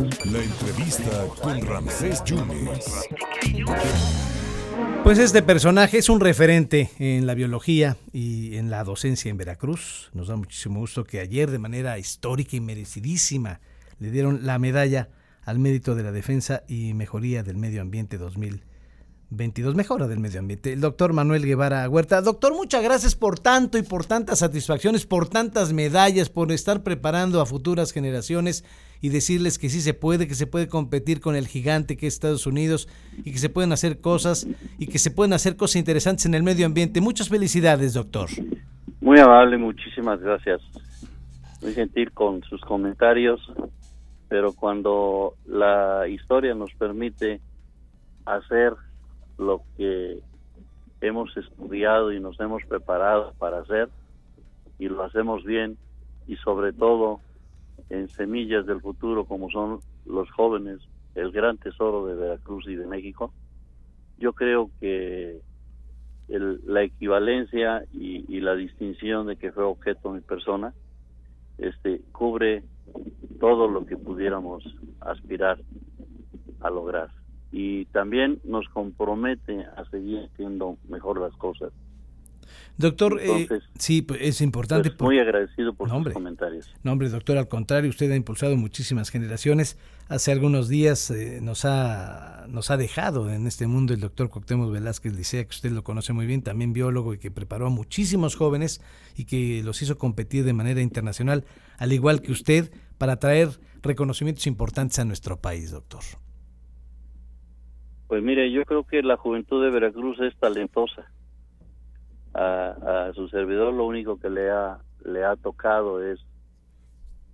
La entrevista con Ramsés Yunes. Pues este personaje es un referente en la biología y en la docencia en Veracruz. Nos da muchísimo gusto que ayer de manera histórica y merecidísima le dieron la medalla al mérito de la defensa y mejoría del medio ambiente 2022, mejora del medio ambiente. El doctor Manuel Guevara Huerta. Doctor, muchas gracias por tanto y por tantas satisfacciones, por tantas medallas, por estar preparando a futuras generaciones y decirles que sí se puede, que se puede competir con el gigante que es Estados Unidos y que se pueden hacer cosas y que se pueden hacer cosas interesantes en el medio ambiente. Muchas felicidades, doctor. Muy amable, muchísimas gracias. Muy gentil con sus comentarios, pero cuando la historia nos permite hacer lo que hemos estudiado y nos hemos preparado para hacer y lo hacemos bien y sobre todo en semillas del futuro como son los jóvenes, el gran tesoro de Veracruz y de México, yo creo que la equivalencia y, la distinción de que fue objeto mi persona este cubre todo lo que pudiéramos aspirar a lograr. Y también nos compromete a seguir haciendo mejor las cosas Doctor, eh, sí, pues, es importante. Pues, muy agradecido por sus comentarios. No, hombre, doctor, al contrario, usted ha impulsado muchísimas generaciones. Hace algunos días eh, nos, ha, nos ha dejado en este mundo el doctor Cuauhtémoc Velázquez Licea, que usted lo conoce muy bien, también biólogo y que preparó a muchísimos jóvenes y que los hizo competir de manera internacional, al igual que usted, para traer reconocimientos importantes a nuestro país, doctor. Pues mire, yo creo que la juventud de Veracruz es talentosa a, su servidor lo único que le ha, le ha tocado es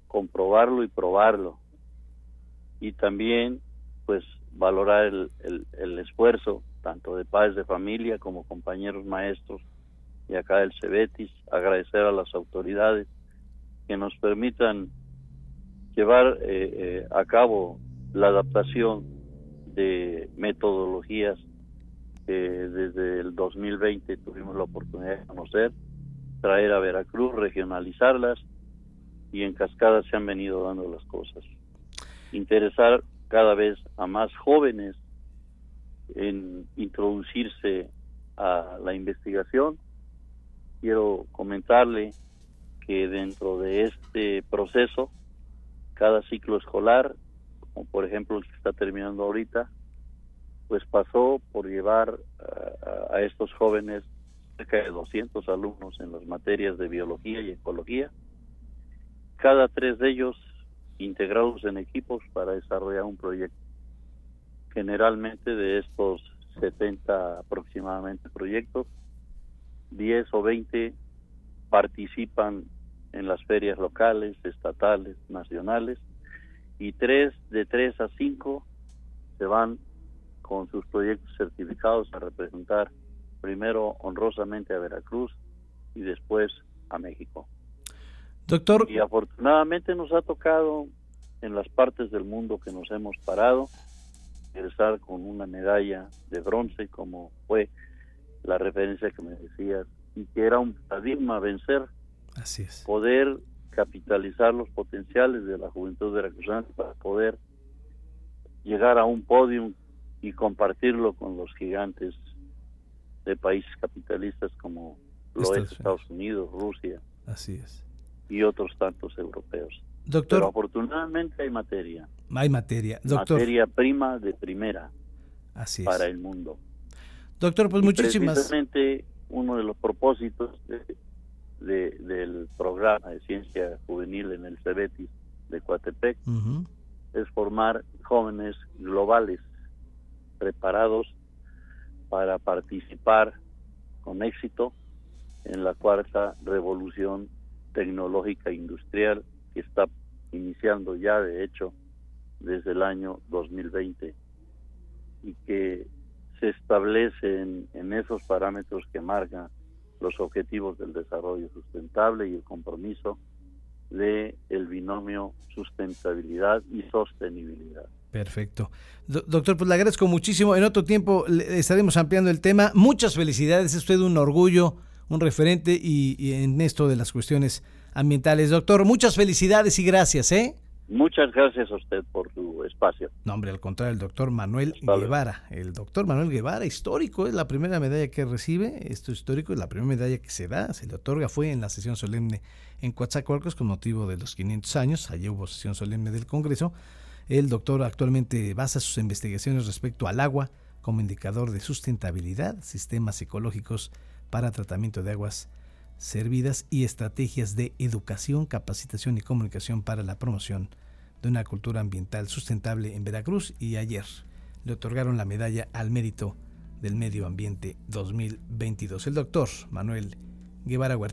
comprobarlo y probarlo. Y también, pues, valorar el, el, esfuerzo, tanto de padres de familia como compañeros maestros y acá del Cebetis, agradecer a las autoridades que nos permitan llevar eh, eh, a cabo la adaptación de metodologías desde el 2020 tuvimos la oportunidad de conocer, traer a Veracruz, regionalizarlas y en cascada se han venido dando las cosas. Interesar cada vez a más jóvenes en introducirse a la investigación. Quiero comentarle que dentro de este proceso, cada ciclo escolar, como por ejemplo el que está terminando ahorita, pues pasó por llevar a, estos jóvenes cerca de 200 alumnos en las materias de biología y ecología, cada tres de ellos integrados en equipos para desarrollar un proyecto. Generalmente de estos 70 aproximadamente proyectos, 10 o 20 participan en las ferias locales, estatales, nacionales, y tres de tres a cinco se van con sus proyectos certificados a representar primero honrosamente a Veracruz y después a México. Doctor. Y afortunadamente nos ha tocado en las partes del mundo que nos hemos parado estar con una medalla de bronce como fue la referencia que me decías y que era un paradigma vencer. Así es. Poder capitalizar los potenciales de la juventud veracruzana para poder llegar a un podio y compartirlo con los gigantes de países capitalistas como lo es Estados Unidos, Rusia. Así es. Y otros tantos europeos. Doctor. Pero afortunadamente hay materia. Hay materia. Doctor. Materia prima de primera. Así es. Para el mundo. Doctor, pues muchísimas. Precisamente uno de los propósitos de, del programa de ciencia juvenil en el Cebetis de Coatepec es formar jóvenes globales preparados para participar con éxito en la cuarta revolución tecnológica industrial que está iniciando ya de hecho desde el año 2020 y que se establece en, esos parámetros que marcan los objetivos del desarrollo sustentable y el compromiso de el binomio sustentabilidad y sostenibilidad. Perfecto. doctor, pues le agradezco muchísimo. En otro tiempo estaremos ampliando el tema. Muchas felicidades. Es usted un orgullo, un referente y, en esto de las cuestiones ambientales. Doctor, muchas felicidades y gracias. ¿eh? Muchas gracias a usted por su espacio. No, hombre, al contrario, el doctor Manuel Guevara. El doctor Manuel Guevara, histórico, es la primera medalla que recibe. Esto es histórico, es la primera medalla que se da, se le otorga. Fue en la sesión solemne en Coatzacoalcos con motivo de los 500 años. Allí hubo sesión solemne del Congreso. El doctor actualmente basa sus investigaciones respecto al agua como indicador de sustentabilidad, sistemas ecológicos para tratamiento de aguas servidas y estrategias de educación, capacitación y comunicación para la promoción de una cultura ambiental sustentable en Veracruz y ayer le otorgaron la medalla al mérito del medio ambiente 2022. El doctor Manuel Guevara Huerta.